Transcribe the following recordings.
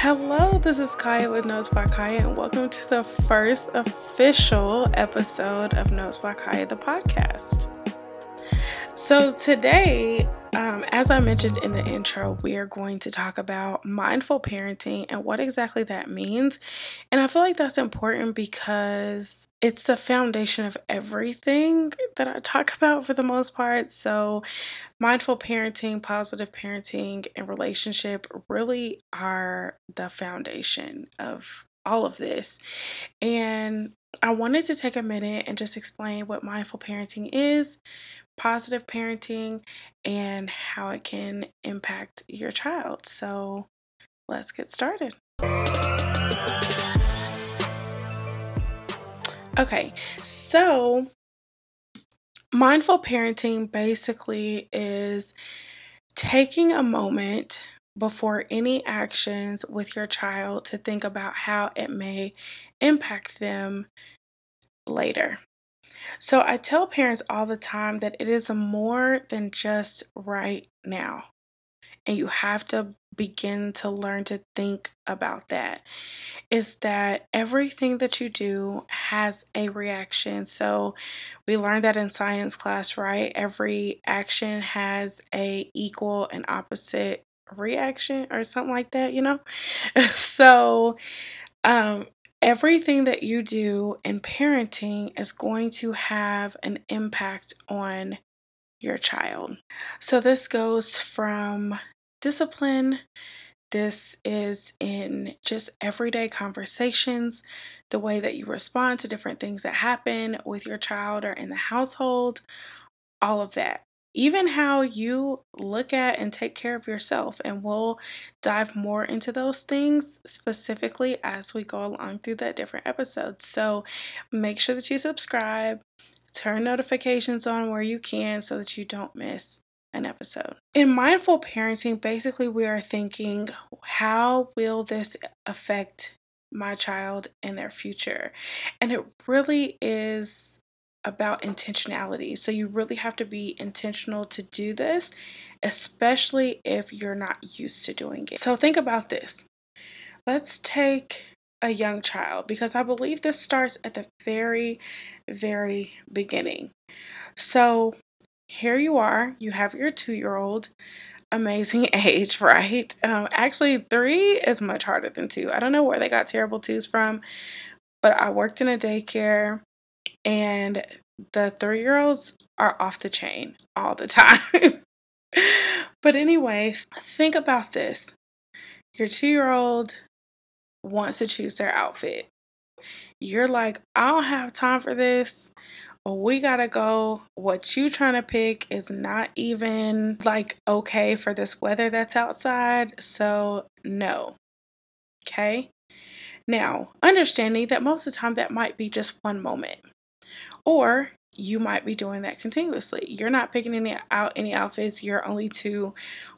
Hello, this is Kaya with Notes by Kaya, and welcome to the first official episode of Notes by Kaya, the podcast. So, today, um, as I mentioned in the intro, we are going to talk about mindful parenting and what exactly that means. And I feel like that's important because it's the foundation of everything that I talk about for the most part. So, mindful parenting, positive parenting, and relationship really are the foundation of all of this. And I wanted to take a minute and just explain what mindful parenting is, positive parenting and how it can impact your child. So let's get started. Okay, so mindful parenting basically is taking a moment before any actions with your child to think about how it may impact them later. So I tell parents all the time that it is more than just right now. And you have to begin to learn to think about that. Is that everything that you do has a reaction. So we learned that in science class, right? Every action has a equal and opposite reaction or something like that, you know? so um everything that you do in parenting is going to have an impact on your child. So, this goes from discipline, this is in just everyday conversations, the way that you respond to different things that happen with your child or in the household, all of that even how you look at and take care of yourself. And we'll dive more into those things specifically as we go along through that different episodes. So make sure that you subscribe, turn notifications on where you can so that you don't miss an episode. In mindful parenting, basically, we are thinking, how will this affect my child in their future? And it really is about intentionality. So you really have to be intentional to do this, especially if you're not used to doing it. So think about this. Let's take a young child because I believe this starts at the very, very beginning. So here you are, you have your two year old. Amazing age, right? Um, actually, three is much harder than two. I don't know where they got terrible twos from, but I worked in a daycare and the three year olds are off the chain all the time. but, anyways, think about this your two year old wants to choose their outfit. You're like, I don't have time for this. We gotta go. What you trying to pick is not even like okay for this weather that's outside. So, no. Okay. Now, understanding that most of the time that might be just one moment. Or you might be doing that continuously. You're not picking any out any outfits, you're only to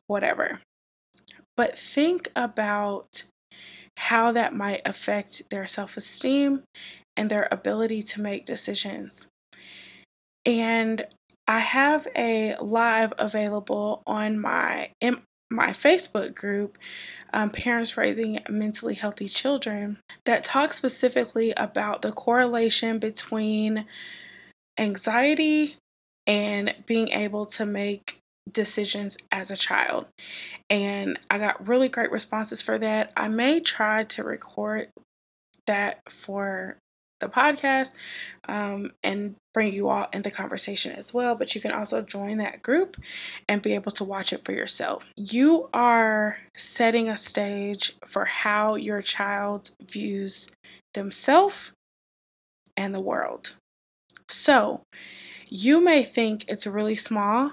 whatever. But think about how that might affect their self-esteem and their ability to make decisions. And I have a live available on my my Facebook group, um, Parents Raising Mentally Healthy Children, that talks specifically about the correlation between anxiety and being able to make decisions as a child. And I got really great responses for that. I may try to record that for the podcast um, and bring you all in the conversation as well. But you can also join that group and be able to watch it for yourself. You are setting a stage for how your child views themselves and the world. So you may think it's really small.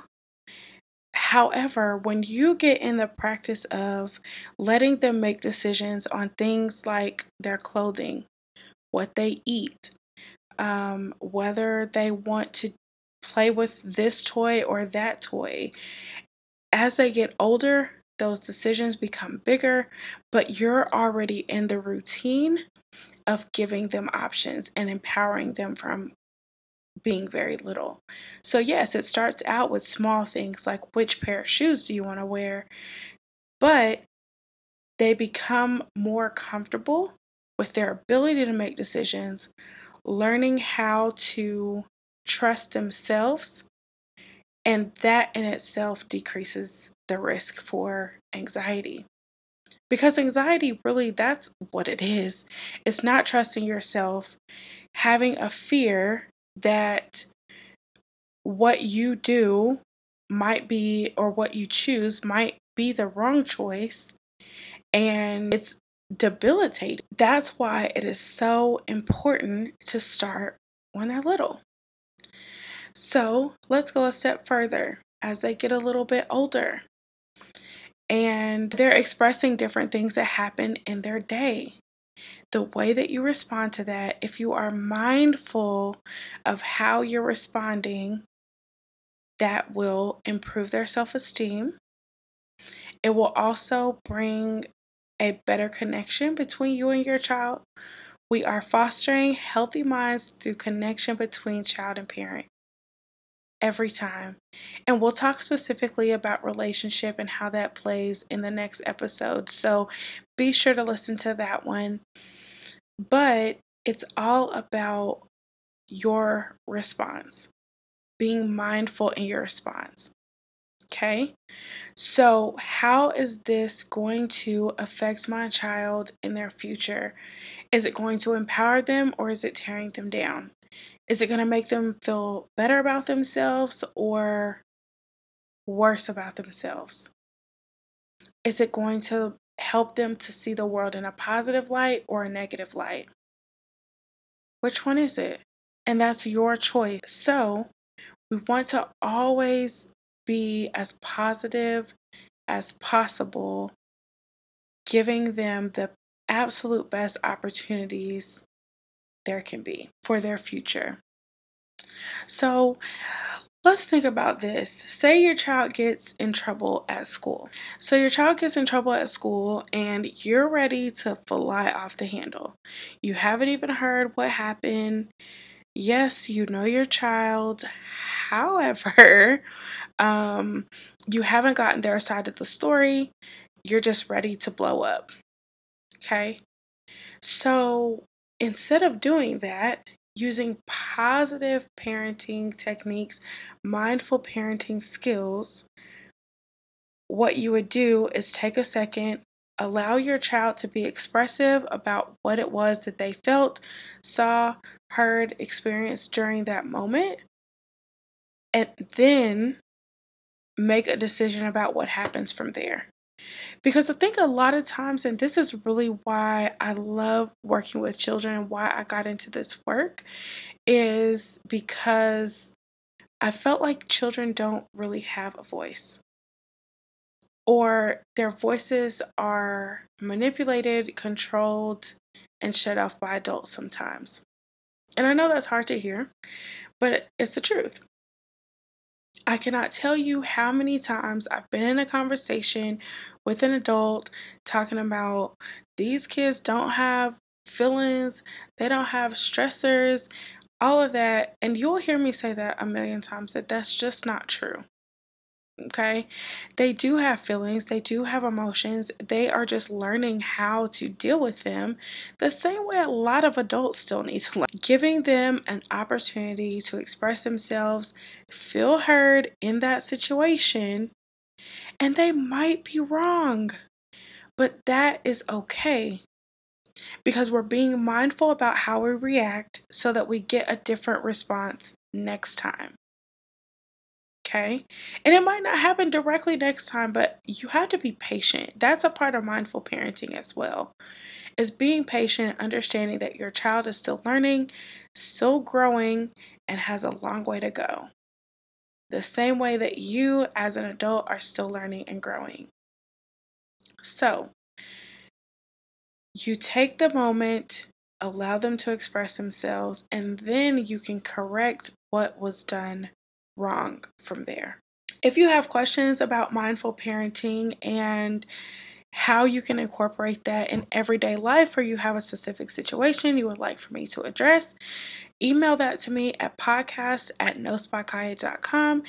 However, when you get in the practice of letting them make decisions on things like their clothing, what they eat, um, whether they want to play with this toy or that toy, as they get older, those decisions become bigger, but you're already in the routine of giving them options and empowering them from being very little. So, yes, it starts out with small things like which pair of shoes do you want to wear? But they become more comfortable with their ability to make decisions, learning how to trust themselves, and that in itself decreases the risk for anxiety. Because anxiety really, that's what it is. It's not trusting yourself, having a fear that what you do might be, or what you choose might be the wrong choice. And it's debilitating. That's why it is so important to start when they're little. So let's go a step further as they get a little bit older and they're expressing different things that happen in their day. The way that you respond to that, if you are mindful of how you're responding, that will improve their self esteem. It will also bring a better connection between you and your child. We are fostering healthy minds through connection between child and parent every time. And we'll talk specifically about relationship and how that plays in the next episode. So be sure to listen to that one. But it's all about your response, being mindful in your response. Okay, so how is this going to affect my child in their future? Is it going to empower them or is it tearing them down? Is it going to make them feel better about themselves or worse about themselves? Is it going to help them to see the world in a positive light or a negative light? Which one is it? And that's your choice. So, we want to always be as positive as possible, giving them the absolute best opportunities there can be for their future. So, let's think about this. Say your child gets in trouble at school. So, your child gets in trouble at school and you're ready to fly off the handle. You haven't even heard what happened. Yes, you know your child. However, um, you haven't gotten their side of the story. You're just ready to blow up. Okay? So, Instead of doing that, using positive parenting techniques, mindful parenting skills, what you would do is take a second, allow your child to be expressive about what it was that they felt, saw, heard, experienced during that moment, and then make a decision about what happens from there. Because I think a lot of times, and this is really why I love working with children and why I got into this work, is because I felt like children don't really have a voice. Or their voices are manipulated, controlled, and shut off by adults sometimes. And I know that's hard to hear, but it's the truth. I cannot tell you how many times I've been in a conversation with an adult talking about these kids don't have feelings, they don't have stressors, all of that. And you'll hear me say that a million times that that's just not true. Okay, they do have feelings, they do have emotions, they are just learning how to deal with them the same way a lot of adults still need to learn. Giving them an opportunity to express themselves, feel heard in that situation, and they might be wrong, but that is okay because we're being mindful about how we react so that we get a different response next time. Okay. And it might not happen directly next time, but you have to be patient. That's a part of mindful parenting as well. Is being patient, understanding that your child is still learning, still growing, and has a long way to go. The same way that you, as an adult, are still learning and growing. So, you take the moment, allow them to express themselves, and then you can correct what was done wrong from there. If you have questions about mindful parenting and how you can incorporate that in everyday life, or you have a specific situation you would like for me to address, email that to me at podcast at notesbykaya.com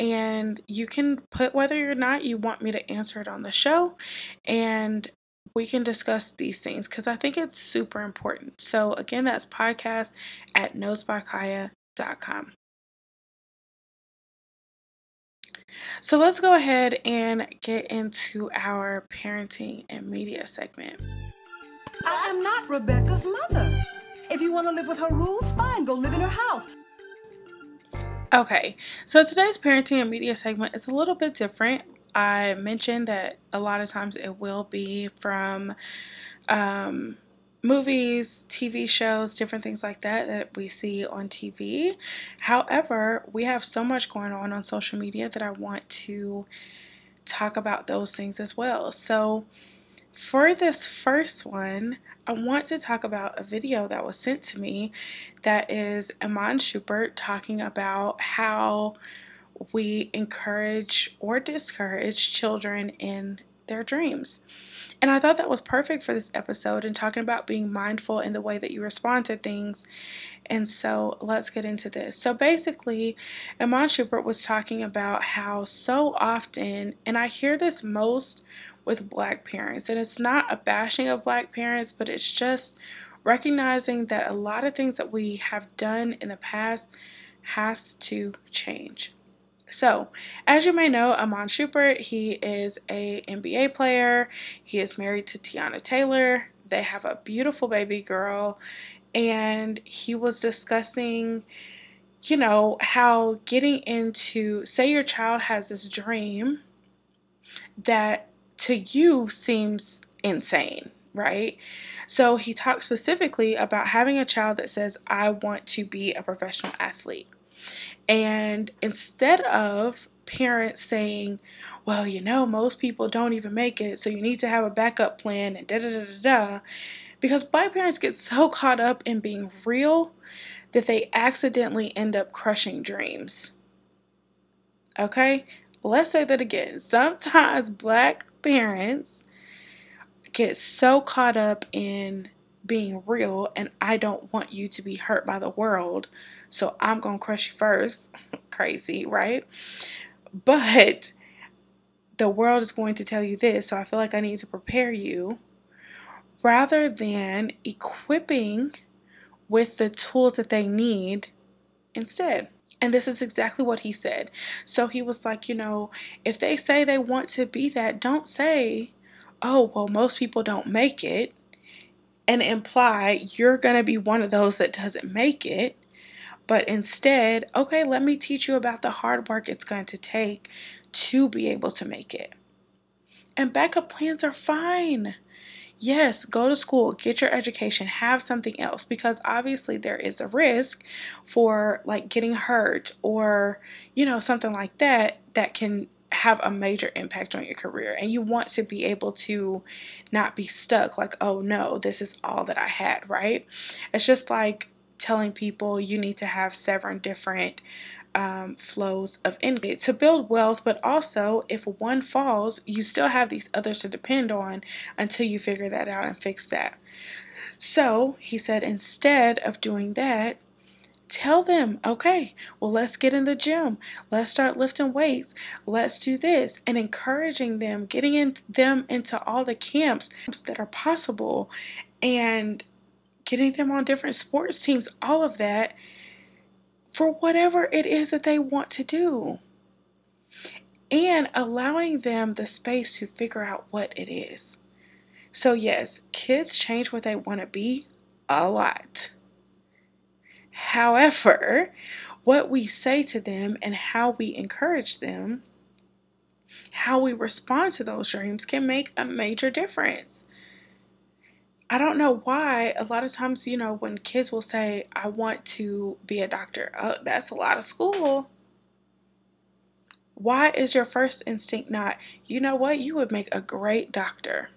and you can put whether or not you want me to answer it on the show and we can discuss these things because I think it's super important. So, again, that's podcast at notesbykaya.com. So, let's go ahead and get into our parenting and media segment. I am not Rebecca's mother. If you want to live with her rules, fine, go live in her house. Okay, so today's parenting and media segment is a little bit different. I mentioned that a lot of times it will be from um, movies, TV shows, different things like that that we see on TV. However, we have so much going on on social media that I want to talk about those things as well. So, for this first one, I want to talk about a video that was sent to me that is Iman Shumpert talking about how we encourage or discourage children in their dreams. And I thought that was perfect for this episode and talking about being mindful in the way that you respond to things. And so let's get into this. So basically, Iman Shumpert was talking about how so often, and I hear this most with black parents, and it's not a bashing of black parents, but it's just recognizing that a lot of things that we have done in the past has to change. So, as you may know, Iman Shumpert, he is a NBA player. He is married to Teyana Taylor. They have a beautiful baby girl, and he was discussing, you know, how getting into say your child has this dream that to you seems insane, right? So he talked specifically about having a child that says, I want to be a professional athlete. And instead of parents saying, well, you know, most people don't even make it, so you need to have a backup plan and da da da da da, because black parents get so caught up in being real that they accidentally end up crushing dreams. Okay? Let's say that again. Sometimes black parents get so caught up in being real and I don't want you to be hurt by the world. So I'm going to crush you first. Crazy, right? But the world is going to tell you this. So I feel like I need to prepare you rather than equipping with the tools that they need instead. And this is exactly what he said. So he was like, you know, if they say they want to be that, don't say, oh, well, most people don't make it and imply you're going to be one of those that doesn't make it. But instead, okay, let me teach you about the hard work it's going to take to be able to make it. And backup plans are fine. Yes, go to school, get your education, have something else because obviously there is a risk for like getting hurt or, you know, something like that that can have a major impact on your career and you want to be able to not be stuck like oh no this is all that i had right? It's just like telling people you need to have seven different um, flows of income to build wealth but also if one falls you still have these others to depend on until you figure that out and fix that. So he said instead of doing that Tell them, okay, well, let's get in the gym. Let's start lifting weights. Let's do this. And encouraging them, getting in them into all the camps that are possible and getting them on different sports teams, all of that for whatever it is that they want to do. And allowing them the space to figure out what it is. So, yes, kids change what they want to be a lot. However, what we say to them and how we encourage them, how we respond to those dreams can make a major difference. I don't know why a lot of times, you know, when kids will say, I want to be a doctor, oh, that's a lot of school. Why is your first instinct not, you know what, you would make a great doctor?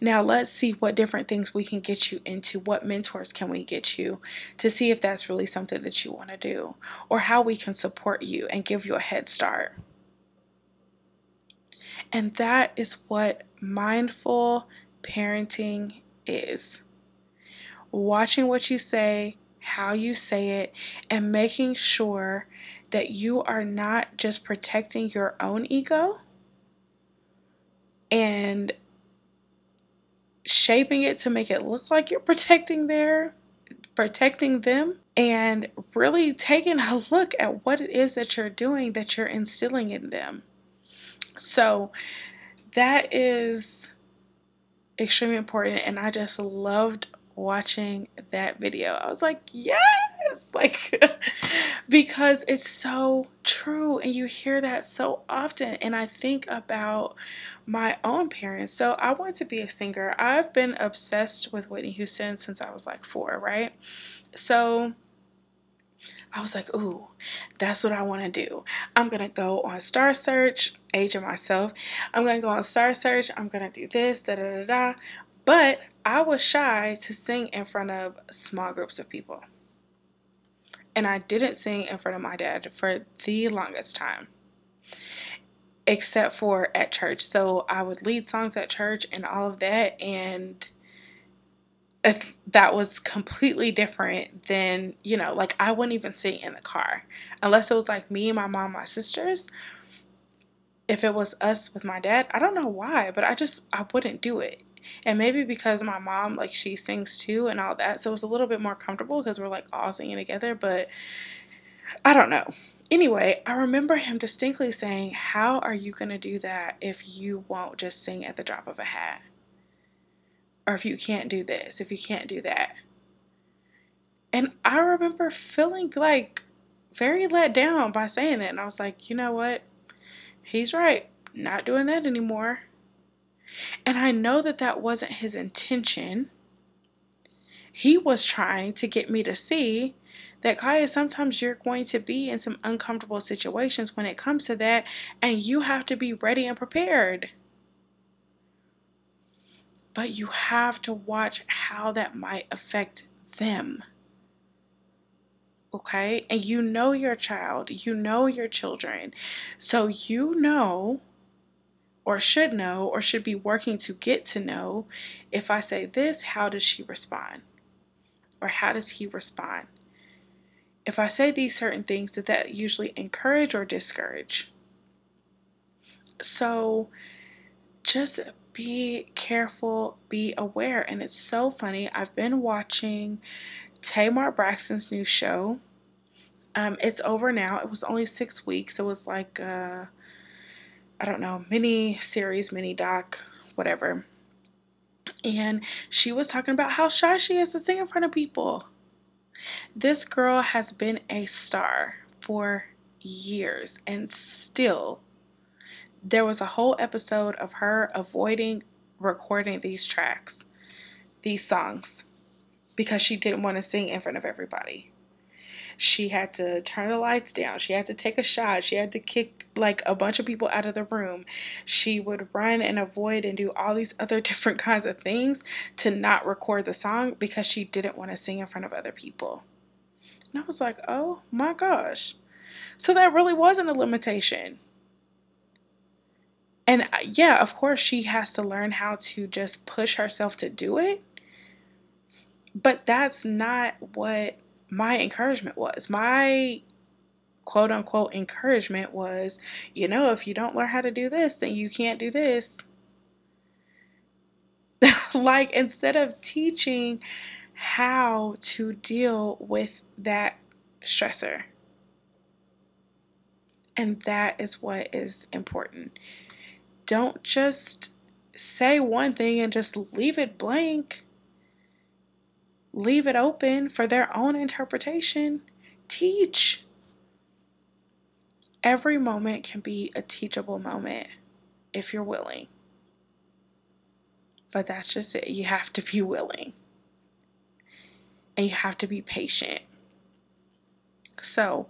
Now let's see what different things we can get you into. What mentors can we get you to see if that's really something that you want to do or how we can support you and give you a head start. And that is what mindful parenting is. Watching what you say, how you say it, and making sure that you are not just protecting your own ego and shaping it to make it look like you're protecting their protecting them and really taking a look at what it is that you're doing that you're instilling in them. So that is extremely important and I just loved watching that video. I was like, yes, like because it's so true and you hear that so often and I think about my own parents. So I want to be a singer. I've been obsessed with Whitney Houston since I was like 4, right? So I was like, ooh, that's what I want to do. I'm going to go on Star Search, aging myself. I'm going to go on Star Search. I'm going to do this, da da da da. But I was shy to sing in front of small groups of people. And I didn't sing in front of my dad for the longest time, except for at church. So I would lead songs at church and all of that. And that was completely different than, you know, like I wouldn't even sing in the car unless it was like me, my mom, my sisters. If it was us with my dad, I don't know why, but I just I wouldn't do it. And maybe because my mom like she sings too and all that, so it's a little bit more comfortable because we're like all singing together, but I don't know. Anyway, I remember him distinctly saying, "How are you going to do that if you won't just sing at the drop of a hat?" or if you can't do this, if you can't do that. And I remember feeling like very let down by saying that. And I was like, you know what? He's right. Not doing that anymore. And I know that that wasn't his intention. He was trying to get me to see that Kaya, sometimes you're going to be in some uncomfortable situations when it comes to that, and you have to be ready and prepared but you have to watch how that might affect them. Okay? And you know your child, you know your children. So you know, or should know, or should be working to get to know if I say this, how does she respond? Or how does he respond? If I say these certain things, does that usually encourage or discourage? So just be careful, be aware. And it's so funny. I've been watching Tamar Braxton's new show. Um, it's over now. It was only six weeks. It was like, uh, I don't know, mini series, mini doc, whatever. And she was talking about how shy she is to sing in front of people. This girl has been a star for years and still there was a whole episode of her avoiding recording these tracks, these songs, because she didn't want to sing in front of everybody. She had to turn the lights down. She had to take a shot. She had to kick like a bunch of people out of the room. She would run and avoid and do all these other different kinds of things to not record the song because she didn't want to sing in front of other people. And I was like, oh my gosh. So that really wasn't a limitation. And uh, yeah, of course, she has to learn how to just push herself to do it. But that's not what my encouragement was. My quote unquote encouragement was, you know, if you don't learn how to do this, then you can't do this. like, instead of teaching how to deal with that stressor. And that is what is important don't just say one thing and just leave it blank. Leave it open for their own interpretation. Teach. Every moment can be a teachable moment if you're willing. But that's just it. You have to be willing. And you have to be patient. So,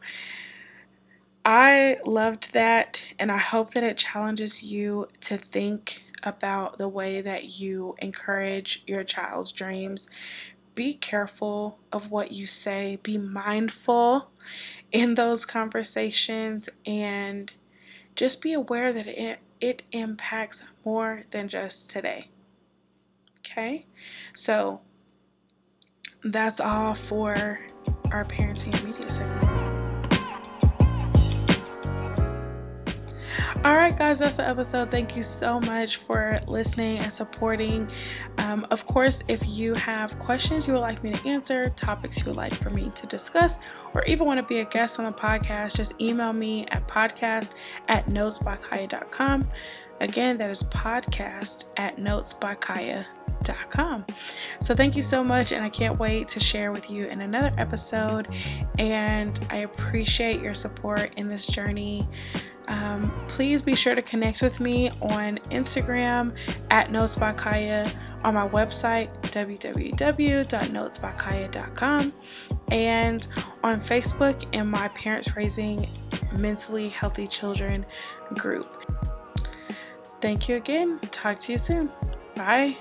I loved that, and I hope that it challenges you to think about the way that you encourage your child's dreams. Be careful of what you say, be mindful in those conversations, and just be aware that it, it impacts more than just today. Okay, so that's all for our parenting media segment. All right, guys, that's the episode. Thank you so much for listening and supporting. Um, of course, if you have questions you would like me to answer, topics you would like for me to discuss, or even want to be a guest on the podcast, just email me at podcast at notesbykaya.com. Again, that is podcast at notesbykaya.com. So thank you so much, and I can't wait to share with you in another episode. And I appreciate your support in this journey. Um, please be sure to connect with me on Instagram at Notes by Kaya, on my website www.notesbykaya.com, and on Facebook in my Parents Raising Mentally Healthy Children group. Thank you again. Talk to you soon. Bye.